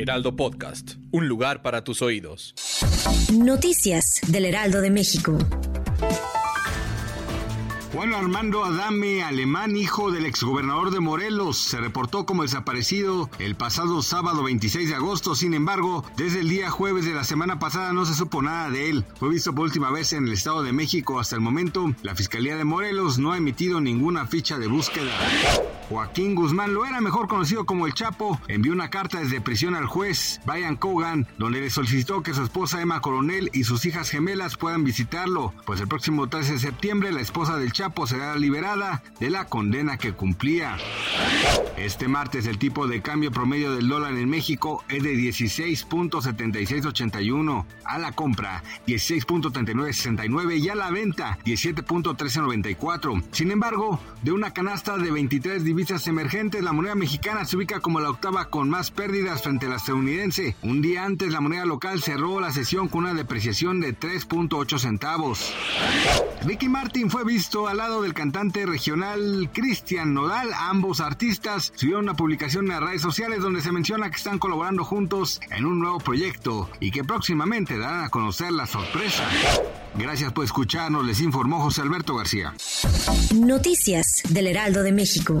Heraldo Podcast, un lugar para tus oídos. Noticias del Heraldo de México. Juan Armando Adame, alemán, hijo del exgobernador de Morelos, se reportó como desaparecido el pasado sábado 26 de agosto. Sin embargo, desde el día jueves de la semana pasada no se supo nada de él. Fue visto por última vez en el Estado de México. Hasta el momento, la Fiscalía de Morelos no ha emitido ninguna ficha de búsqueda. Joaquín Guzmán lo era mejor conocido como el Chapo, envió una carta desde prisión al juez Brian Cogan, donde le solicitó que su esposa Emma Coronel y sus hijas gemelas puedan visitarlo, pues el próximo 13 de septiembre la esposa del Chapo será liberada de la condena que cumplía. Este martes el tipo de cambio promedio del dólar en México es de 16.7681, a la compra 16.3969 y a la venta 17.1394. Sin embargo, de una canasta de 23 divisas emergentes, la moneda mexicana se ubica como la octava con más pérdidas frente a la estadounidense. Un día antes la moneda local cerró la sesión con una depreciación de 3.8 centavos. Ricky Martin fue visto al lado del cantante regional Cristian Nodal. Ambos artistas subieron una publicación en las redes sociales donde se menciona que están colaborando juntos en un nuevo proyecto y que próximamente darán a conocer la sorpresa. Gracias por escucharnos, les informó José Alberto García. Noticias del Heraldo de México.